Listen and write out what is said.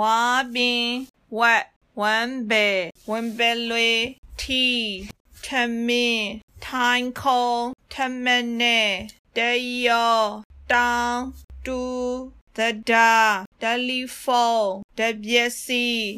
ဝါပင်ဝက်ဝမ်ဘဲဝမ်ဘဲလွေထီထမင်းထိုင်းခုံထမနဲ့တယောတောင်းတူသဒါတယ်လီဖုန်းတပြက်စီ